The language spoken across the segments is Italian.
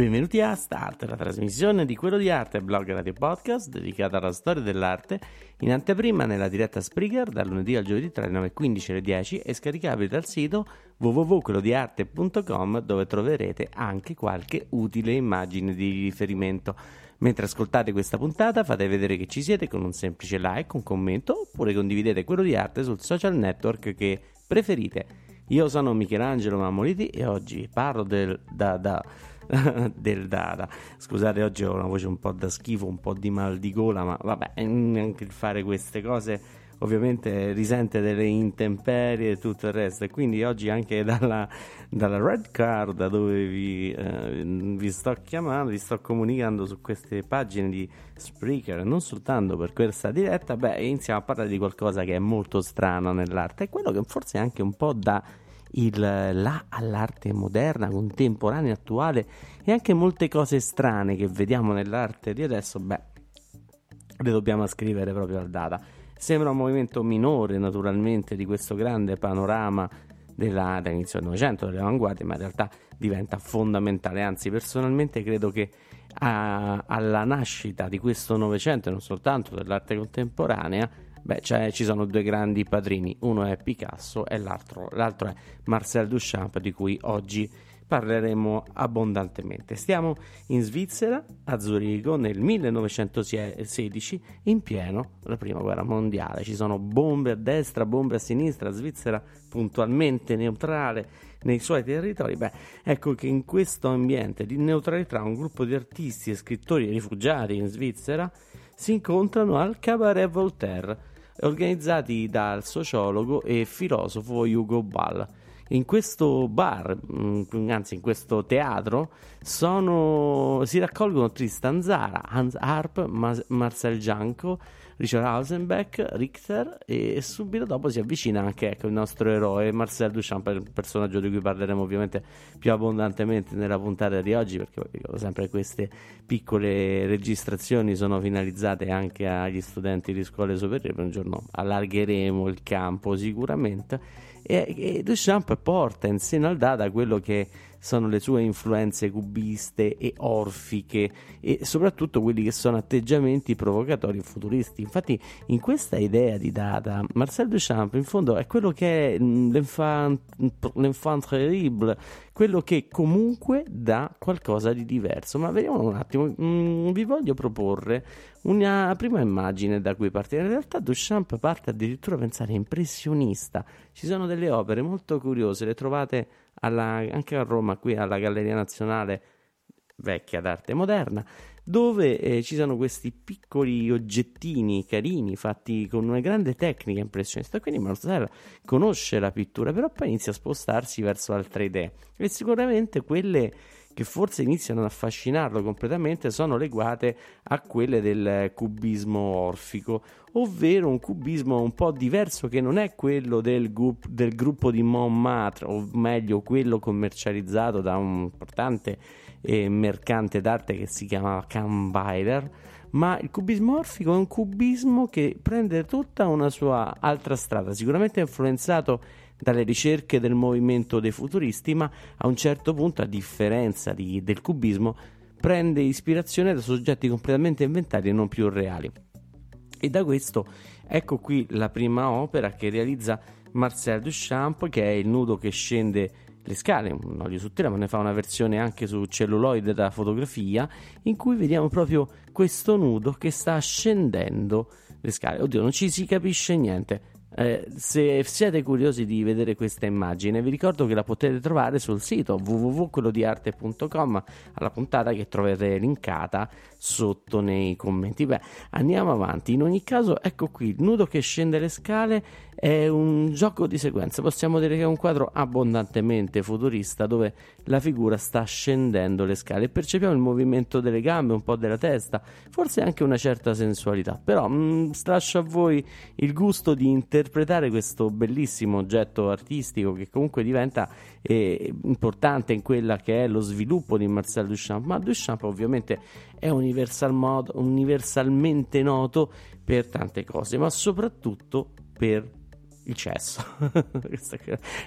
Benvenuti a Start, la trasmissione di Quello di Arte, blog radio podcast dedicata alla storia dell'arte, in anteprima nella diretta Spreaker dal lunedì al giovedì tra le 9.15 e le 10 e scaricabile dal sito www.quellodiarte.com dove troverete anche qualche utile immagine di riferimento. Mentre ascoltate questa puntata fate vedere che ci siete con un semplice like, un commento oppure condividete quello di arte sul social network che preferite. Io sono Michelangelo Mammoliti e oggi parlo del da da del Dada. Scusate, oggi ho una voce un po' da schifo, un po' di mal di gola, ma vabbè, anche il fare queste cose ovviamente risente delle intemperie e tutto il resto. E quindi oggi anche dalla, dalla red card dove vi, eh, vi, sto chiamando, vi sto comunicando su queste pagine di Spreaker, non soltanto per questa diretta, beh, iniziamo a parlare di qualcosa che è molto strano nell'arte, è quello che forse è anche un po' da il là all'arte moderna, contemporanea, attuale e anche molte cose strane che vediamo nell'arte di adesso, beh, le dobbiamo scrivere proprio al data. Sembra un movimento minore, naturalmente, di questo grande panorama della, dell'inizio del Novecento, delle avanguardie, ma in realtà diventa fondamentale. Anzi, personalmente credo che a, alla nascita di questo Novecento, e non soltanto dell'arte contemporanea, Beh, cioè, ci sono due grandi padrini, uno è Picasso e l'altro, l'altro è Marcel Duchamp, di cui oggi parleremo abbondantemente. Stiamo in Svizzera, a Zurigo, nel 1916, in pieno la prima guerra mondiale. Ci sono bombe a destra, bombe a sinistra, Svizzera puntualmente neutrale nei suoi territori. Beh, ecco che in questo ambiente di neutralità un gruppo di artisti e scrittori rifugiati in Svizzera si incontrano al Cabaret Voltaire organizzati dal sociologo e filosofo Hugo Ball. In questo bar, mm, anzi in questo teatro, sono, si raccolgono Tristan Zara, Hans Harp, Marcel Gianco, Richard Hausenbeck, Richter e subito dopo si avvicina anche ecco, il nostro eroe Marcel Duchamp, il personaggio di cui parleremo ovviamente più abbondantemente nella puntata di oggi perché dico sempre queste piccole registrazioni sono finalizzate anche agli studenti di scuole superiori, un giorno allargheremo il campo sicuramente e, e Duchamp porta in seno al data quello che sono le sue influenze cubiste e orfiche e soprattutto quelli che sono atteggiamenti provocatori e futuristi. Infatti in questa idea di Dada, Marcel Duchamp in fondo è quello che è l'enfant, l'enfant terrible, quello che comunque dà qualcosa di diverso. Ma vediamo un attimo, mm, vi voglio proporre una prima immagine da cui partire. In realtà Duchamp parte addirittura a pensare impressionista. Ci sono delle opere molto curiose, le trovate alla, anche a Roma, qui alla Galleria Nazionale vecchia d'arte moderna, dove eh, ci sono questi piccoli oggettini carini fatti con una grande tecnica impressionista. Quindi Marcel conosce la pittura, però poi inizia a spostarsi verso altre idee e sicuramente quelle che forse iniziano ad affascinarlo completamente sono legate a quelle del cubismo orfico, ovvero un cubismo un po' diverso che non è quello del, gu- del gruppo di Montmartre, o meglio quello commercializzato da un importante eh, mercante d'arte che si chiama Kahnweiler, ma il cubismo orfico è un cubismo che prende tutta una sua altra strada, sicuramente influenzato dalle ricerche del movimento dei futuristi, ma a un certo punto, a differenza di, del cubismo, prende ispirazione da soggetti completamente inventati e non più reali. E da questo ecco qui la prima opera che realizza Marcel Duchamp, che è il nudo che scende le scale, un olio su tela, ma ne fa una versione anche su celluloide da fotografia, in cui vediamo proprio questo nudo che sta scendendo le scale. Oddio, non ci si capisce niente Eh, se siete curiosi di vedere questa immagine, vi ricordo che la potete trovare sul sito www.quellodiarte.com alla puntata che troverete linkata sotto nei commenti. Beh, andiamo avanti. In ogni caso, ecco qui il nudo che scende le scale è un gioco di sequenza. Possiamo dire che è un quadro abbondantemente futurista dove la figura sta scendendo le scale e percepiamo il movimento delle gambe, un po' della testa, forse anche una certa sensualità. Però mh, mm, lascio a voi il gusto di interpretare interpretare questo bellissimo oggetto artistico che comunque diventa eh, importante in quella che è lo sviluppo di Marcel Duchamp, ma Duchamp ovviamente è universal mod, universalmente noto per tante cose, ma soprattutto per il cesso.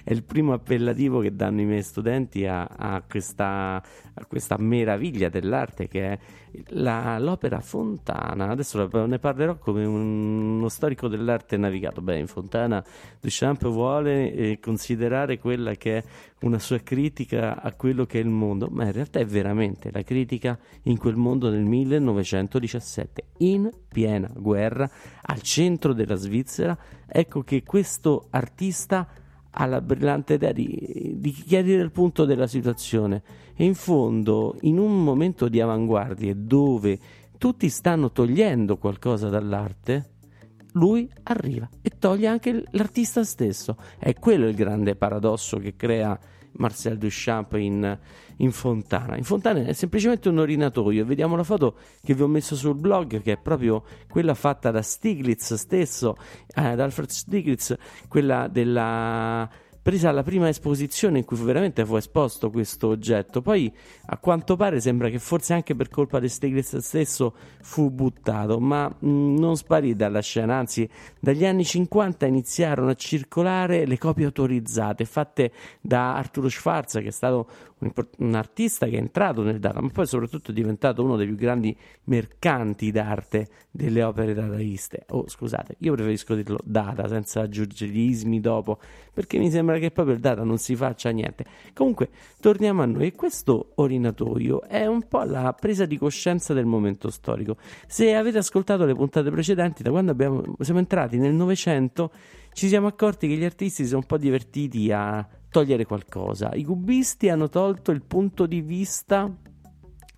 È il primo appellativo che danno i miei studenti a, a, questa, a questa, meraviglia dell'arte che è la, l'opera Fontana. Adesso ne parlerò come un, uno storico dell'arte navigato. Beh, in Fontana Duchamp vuole eh, considerare quella che è una sua critica a quello che è il mondo, ma in realtà è veramente la critica in quel mondo nel 1917, in piena guerra, al centro della Svizzera. Ecco che questo artista ha la brillante idea di, di chiarire il punto della situazione e in fondo in un momento di avanguardia dove tutti stanno togliendo qualcosa dall'arte, lui arriva e toglie anche l'artista stesso. È quello il grande paradosso che crea Marcel Duchamp in, in, Fontana. In Fontana è semplicemente un orinatoio. Vediamo la foto che vi ho messo sul blog, che è proprio quella fatta da Stiglitz stesso, eh, da Alfred Stiglitz, quella della presa la prima esposizione in cui veramente fu esposto questo oggetto. Poi, a quanto pare, sembra che forse anche per colpa di Stiglitz stesso fu buttato, ma mh, mm, non sparì dalla scena. Anzi, dagli anni 50 iniziarono a circolare le copie autorizzate fatte da Arturo Schwarza, che è stato un, un artista che è entrato nel data, ma poi soprattutto è diventato uno dei più grandi mercanti d'arte delle opere dadaiste. Oh, scusate, io preferisco dirlo data senza aggiungere gli ismi dopo, perché mi sembra che proprio il data non si faccia niente. Comunque, torniamo a noi. Questo orinatoio è un po' la presa di coscienza del momento storico. Se avete ascoltato le puntate precedenti, da quando abbiamo, siamo entrati nel Novecento, ci siamo accorti che gli artisti si sono un po' divertiti a togliere qualcosa. I cubisti hanno tolto il punto di vista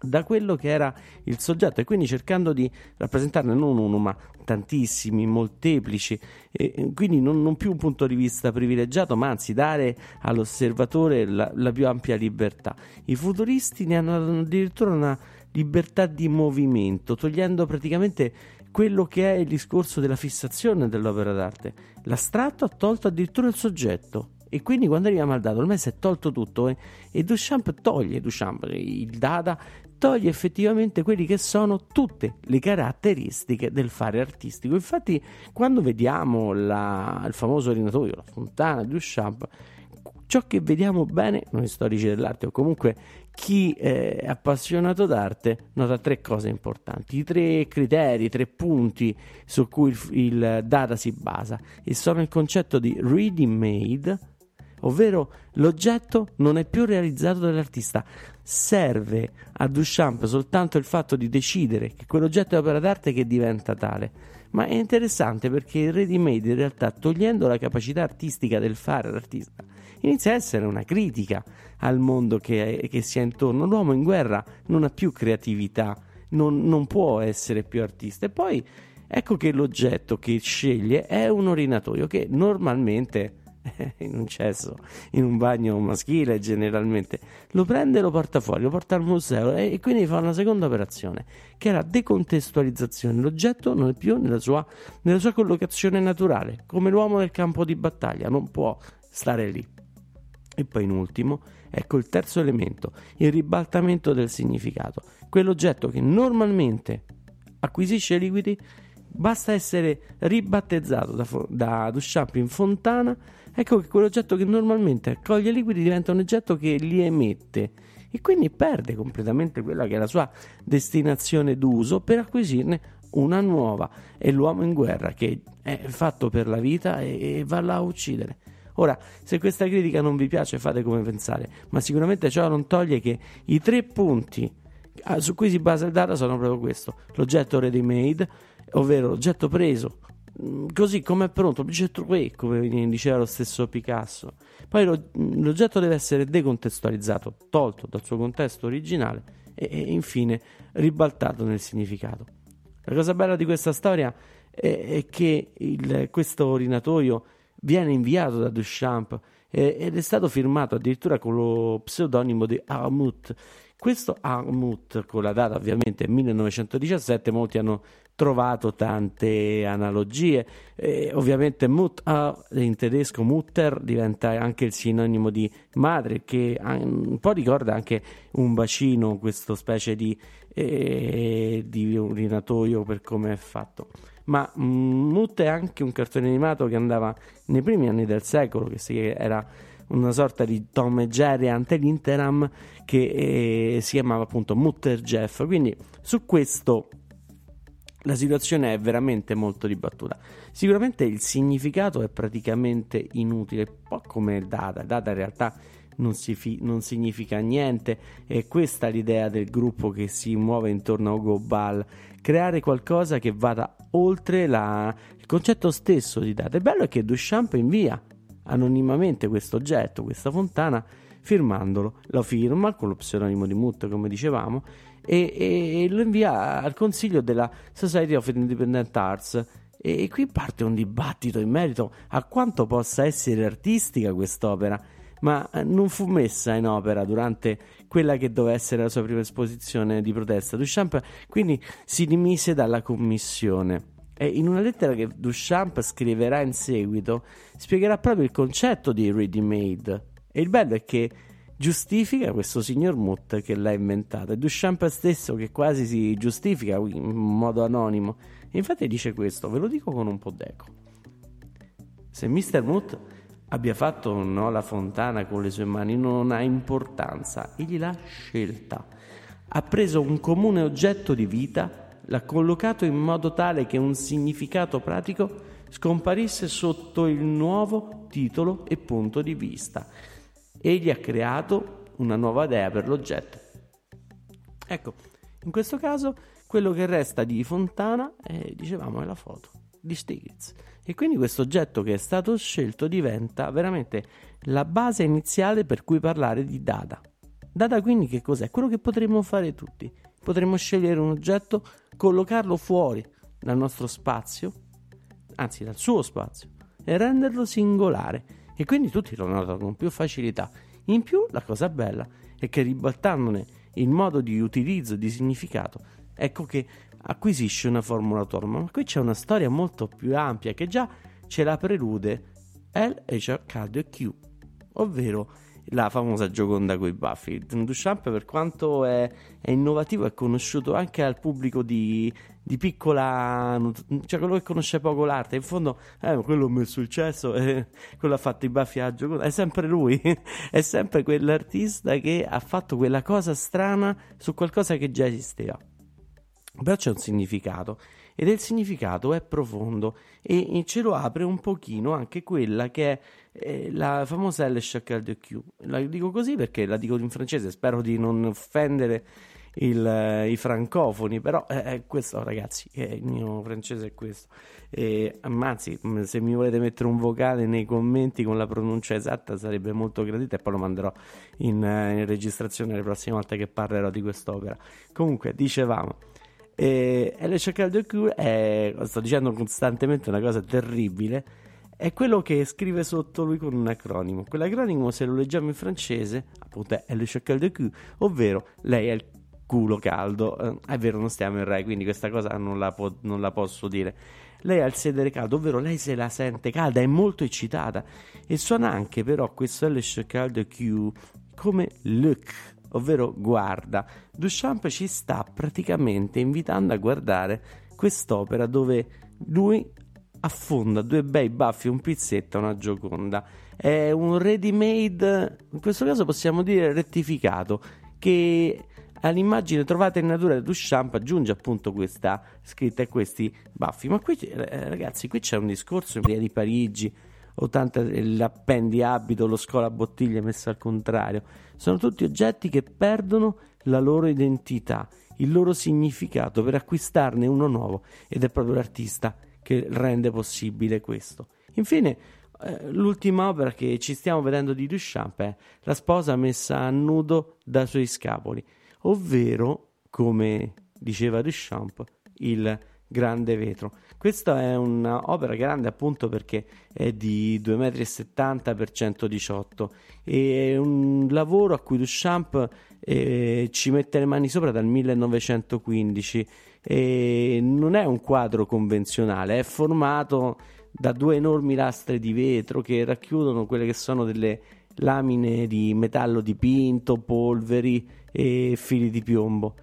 da quello che era il soggetto e quindi cercando di rappresentarne non uno ma tantissimi, molteplici e quindi non, non, più un punto di vista privilegiato ma anzi dare all'osservatore la, la più ampia libertà. I futuristi ne hanno addirittura una libertà di movimento togliendo praticamente quello che è il discorso della fissazione dell'opera d'arte. L'astratto ha tolto addirittura il soggetto e quindi quando arriviamo al dato, ormai si è tolto tutto eh? e Duchamp toglie, Duchamp, il data, toglie effettivamente quelli che sono tutte le caratteristiche del fare artistico. Infatti, quando vediamo la, il famoso orinatoio, la fontana di Duchamp, ciò che vediamo bene, noi storici dell'arte o comunque chi è appassionato d'arte nota tre cose importanti, i tre criteri, tre punti su cui il, il data si basa e sono il concetto di ready made, ovvero l'oggetto non è più realizzato dall'artista. Serve a Duchamp soltanto il fatto di decidere che quell'oggetto è opera d'arte che diventa tale. Ma è interessante perché il ready made in realtà, togliendo la capacità artistica del fare l'artista, inizia a essere una critica al mondo che, che si ha intorno. L'uomo in guerra non ha più creatività, non, non può essere più artista. E poi ecco che l'oggetto che sceglie è un orinatoio che normalmente in un cesso, in un bagno maschile generalmente, lo prende e lo porta fuori, lo porta al museo e, e quindi fa una seconda operazione che è la decontestualizzazione. L'oggetto non è più nella sua, nella sua collocazione naturale, come l'uomo nel campo di battaglia, non può stare lì. E poi in ultimo, ecco il terzo elemento, il ribaltamento del significato. Quell'oggetto che normalmente acquisisce liquidi basta essere ribattezzato da, da Duchamp in fontana ecco che quell'oggetto che normalmente accoglie liquidi diventa un oggetto che li emette e quindi perde completamente quella che è la sua destinazione d'uso per acquisirne una nuova. È l'uomo in guerra che è fatto per la vita e, va là a uccidere. Ora, se questa critica non vi piace, fate come pensare, ma sicuramente ciò non toglie che i tre punti su cui si basa il data sono proprio questo: l'oggetto ready made, ovvero l'oggetto preso così come è pronto, objet trouvé, come diceva lo stesso Picasso. Poi lo, mm, l'oggetto deve essere decontestualizzato, tolto dal suo contesto originale e, e infine ribaltato nel significato. La cosa bella di questa storia è, è che il, questo orinatoio viene inviato da Duchamp eh, ed è stato firmato addirittura con lo pseudonimo di Armut. Questo Armut, con la data ovviamente 1917, molti hanno trovato tante analogie. Eh, ovviamente Mut in tedesco Mutter diventa anche il sinonimo di madre, che un po' ricorda anche un bacino, questa specie di, eh, di urinatoio per come è fatto ma mm, Mut è anche un cartone animato che andava nei primi anni del secolo, che era una sorta di Tom e Jerry ante l'interam che eh, si chiamava appunto Mutter Jeff. Quindi su questo la situazione è veramente molto dibattuta. Sicuramente il significato è praticamente inutile, un po' come data. Data in realtà non, fi- non, significa niente. È questa l'idea del gruppo che si muove intorno a Ugo Ball. Creare qualcosa che vada oltre la... il concetto stesso di data. Il bello è che Duchamp invia anonimamente questo oggetto, questa fontana, firmandolo. Lo firma con lo pseudonimo di Mutt, come dicevamo, e, e, e, lo invia al consiglio della Society of Independent Arts. E, e qui parte un dibattito in merito a quanto possa essere artistica quest'opera ma eh, non fu messa in opera durante quella che doveva essere la sua prima esposizione di protesta. Duchamp quindi si dimise dalla commissione. E in una lettera che Duchamp scriverà in seguito, spiegherà proprio il concetto di ready made. E il bello è che giustifica questo signor Mutt che l'ha inventato. È Duchamp stesso che quasi si giustifica in modo anonimo. E infatti dice questo, ve lo dico con un po' d'eco. Se Mr. Mutt abbia fatto o no la fontana con le sue mani non ha importanza, egli l'ha scelta. Ha preso un comune oggetto di vita, l'ha collocato in modo tale che un significato pratico scomparisse sotto il nuovo titolo e punto di vista. Egli ha creato una nuova idea per l'oggetto. Ecco, in questo caso quello che resta di Fontana, è, dicevamo, è la foto di Stiglitz. E quindi questo oggetto che è stato scelto diventa veramente la base iniziale per cui parlare di Dada. Dada quindi che cos'è? Quello che potremmo fare tutti. Potremmo scegliere un oggetto, collocarlo fuori dal nostro spazio, anzi dal suo spazio, e renderlo singolare. E quindi tutti lo notano con più facilità. In più, la cosa bella è che ribaltandone il modo di utilizzo e di significato, ecco che acquisisce una formula autonoma. Ma qui c'è una storia molto più ampia che già ce la prelude L e Cardio Q, ovvero la famosa Gioconda coi baffi. Duchamp, per quanto è, è, innovativo, è conosciuto anche al pubblico di, di, piccola, cioè quello che conosce poco l'arte. In fondo, eh, quello ha messo il cesso, eh, quello ha fatto i baffi a Gioconda. È sempre lui, è sempre quell'artista che ha fatto quella cosa strana su qualcosa che già esisteva. Però c'è un significato ed il significato è profondo e, ce lo apre un pochino anche quella che è eh, la famosa L Chacun de Q. La dico così perché la dico in francese, spero di non offendere il, eh, i francofoni, però eh, questo ragazzi, il mio francese è questo. E, anzi, se mi volete mettere un vocale nei commenti con la pronuncia esatta sarebbe molto gradito e poi lo manderò in, eh, in registrazione le prossime volte che parlerò di quest'opera. Comunque, dicevamo e Le Chacal de è, sto dicendo costantemente una cosa terribile, è quello che scrive sotto lui con un acronimo. Quell'acronimo, se lo leggiamo in francese, appunto è Le Chacal de Cour, ovvero lei è il culo caldo. Eh, è vero, non stiamo in Rai, quindi questa cosa non la, po- non la posso dire. Lei ha il sedere caldo, ovvero lei se la sente calda, è molto eccitata e suona anche però questo Le Chacal de Cour come Luc ovvero guarda. Duchamp ci sta praticamente invitando a guardare quest'opera dove lui affonda due bei baffi, un pizzetto, una gioconda. È un ready made, in questo caso possiamo dire rettificato, che all'immagine trovata in natura di Duchamp aggiunge appunto questa scritta e questi baffi. Ma qui, eh, ragazzi, qui c'è un discorso in via di Parigi 80 l'appendiabito, lo scola bottiglia messo al contrario. Sono tutti oggetti che perdono la loro identità, il loro significato per acquistarne uno nuovo ed è proprio l'artista che rende possibile questo. Infine, eh, l'ultima opera che ci stiamo vedendo di Duchamp è La sposa messa a nudo dai suoi scapoli, ovvero, come diceva Duchamp, il grande vetro. Questa è un'opera grande appunto perché è di 2,70 m x 118 e è un lavoro a cui Duchamp eh, ci mette le mani sopra dal 1915 e non è un quadro convenzionale, è formato da due enormi lastre di vetro che racchiudono quelle che sono delle lamine di metallo dipinto, polveri e fili di piombo.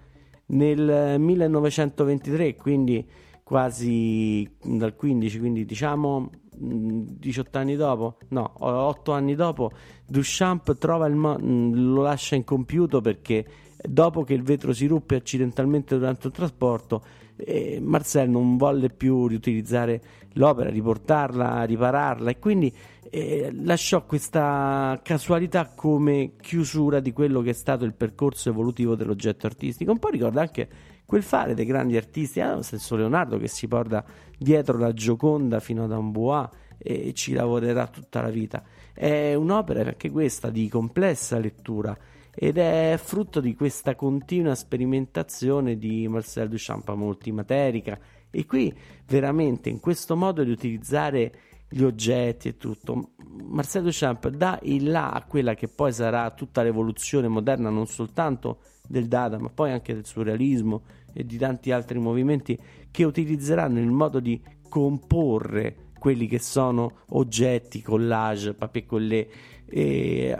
Nel 1923, quindi quasi dal 15, quindi diciamo 18 anni dopo, no, 8 anni dopo, Duchamp trova il mo- lo lascia incompiuto perché dopo che il vetro si ruppe accidentalmente durante un trasporto, eh, Marcel non volle più riutilizzare l'opera, riportarla, ripararla e quindi eh, lasciò questa casualità come chiusura di quello che è stato il percorso evolutivo dell'oggetto artistico. Un po' ricorda anche quel fare dei grandi artisti, ah, lo stesso Leonardo che si porta dietro la Gioconda fino ad Amboise e ci lavorerà tutta la vita. È un'opera anche questa di complessa lettura ed è frutto di questa continua sperimentazione di Marcel Duchamp multimaterica e qui veramente in questo modo di utilizzare gli oggetti e tutto Marcel Duchamp dà il là a quella che poi sarà tutta l'evoluzione moderna non soltanto del Dada ma poi anche del surrealismo e di tanti altri movimenti che utilizzeranno il modo di comporre quelli che sono oggetti, collage, papier collé e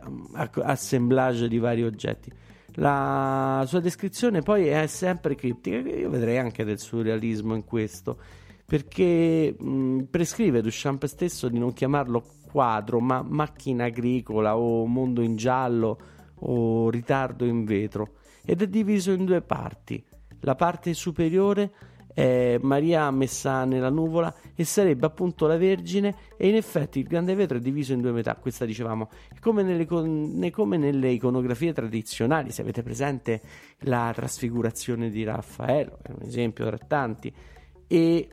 assemblage di vari oggetti. La sua descrizione poi è sempre criptica, io vedrei anche del surrealismo in questo, perché mh, prescrive Duchamp stesso di non chiamarlo quadro, ma macchina agricola o mondo in giallo o ritardo in vetro, ed è diviso in due parti. La parte superiore è Maria messa nella nuvola e sarebbe appunto la Vergine e in effetti il grande vetro è diviso in due metà, questa dicevamo, come nelle, come nelle iconografie tradizionali, se avete presente la trasfigurazione di Raffaello, è un esempio tra tanti, e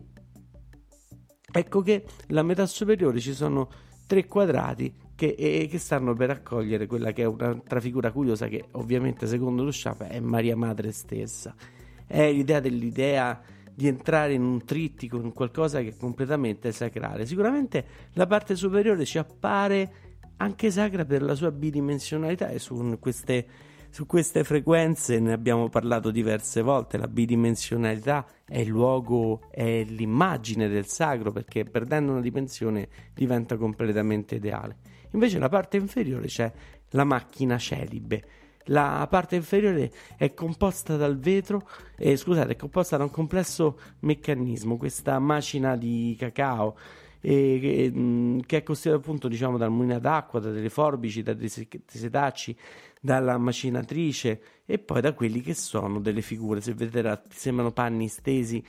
ecco che la metà superiore ci sono tre quadrati che, e, che, stanno per accogliere quella che è un'altra figura curiosa che ovviamente secondo lo Sciapa è Maria Madre stessa. È l'idea dell'idea di entrare in un trittico, in qualcosa che è completamente sacrale. Sicuramente la parte superiore ci appare anche sacra per la sua bidimensionalità e su queste, su queste frequenze ne abbiamo parlato diverse volte. La bidimensionalità è il luogo, è l'immagine del sacro perché perdendo una dimensione diventa completamente ideale. Invece la parte inferiore c'è la macchina celibe la parte inferiore è composta dal vetro, eh, scusate, è composta da un complesso meccanismo, questa macina di cacao. Eh, che è costituita appunto diciamo dal mulino d'acqua, da delle forbici, da dei setacci, dalla macinatrice e poi da quelli che sono delle figure, se vedete sembrano panni stesi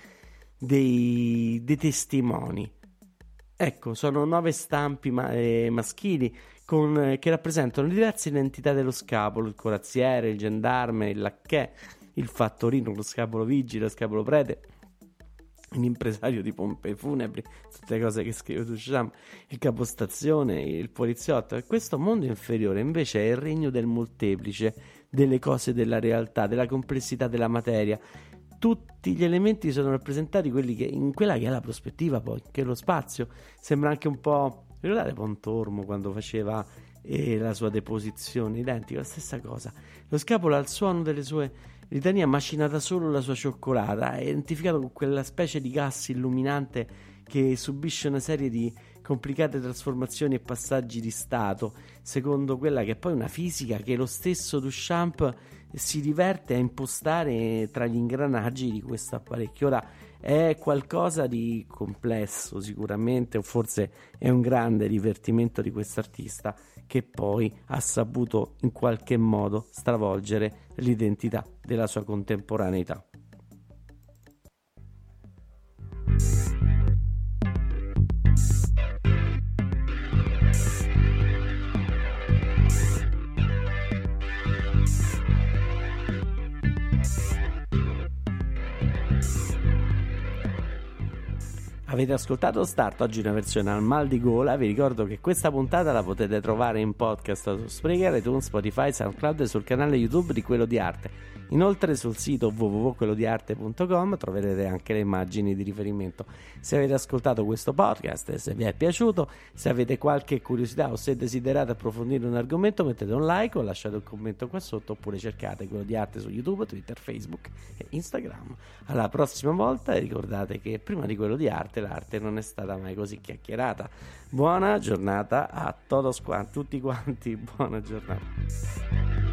dei, dei testimoni. Ecco, sono nove stampi ma- eh, maschili con, eh, che rappresentano diverse identità dello scapolo, il corazziere, il gendarme, il lacchè, il fattorino, lo scapolo vigile, lo scapolo prete, l'impresario di pompe funebri, tutte le cose che scrive Duchamp, il capostazione, il poliziotto. E questo mondo inferiore invece è il regno del molteplice, delle cose della realtà, della complessità della materia. Tutti gli elementi sono rappresentati che, in quella che è la prospettiva poi, che è lo spazio. Sembra anche un po' Ricordate Pontormo quando faceva eh, la sua deposizione? Identico, la stessa cosa. Lo scapolo al suono delle sue litanie ha macinato solo la sua cioccolata, è identificato con quella specie di gas illuminante che subisce una serie di complicate trasformazioni e passaggi di stato, secondo quella che è poi una fisica che lo stesso Duchamp si diverte a impostare tra gli ingranaggi di questo apparecchio. Ora, è qualcosa di complesso sicuramente, o forse è un grande divertimento di quest'artista che poi ha saputo in qualche modo stravolgere l'identità della sua contemporaneità. Avete ascoltato Start, oggi una versione al mal di gola. Vi ricordo che questa puntata la potete trovare in podcast su Spreaker, iTunes, Spotify, SoundCloud e sul canale YouTube di Quello di Arte. Inoltre sul sito www.quellodiarte.com troverete anche le immagini di riferimento. Se avete ascoltato questo podcast se vi è piaciuto, se avete qualche curiosità o se desiderate approfondire un argomento, mettete un like o lasciate un commento qua sotto oppure cercate quello di arte su YouTube, Twitter, Facebook e Instagram. Alla prossima volta ricordate che prima di quello di arte l'arte non è stata mai così chiacchierata. Buona giornata a todos quanti, tutti quanti, buona giornata.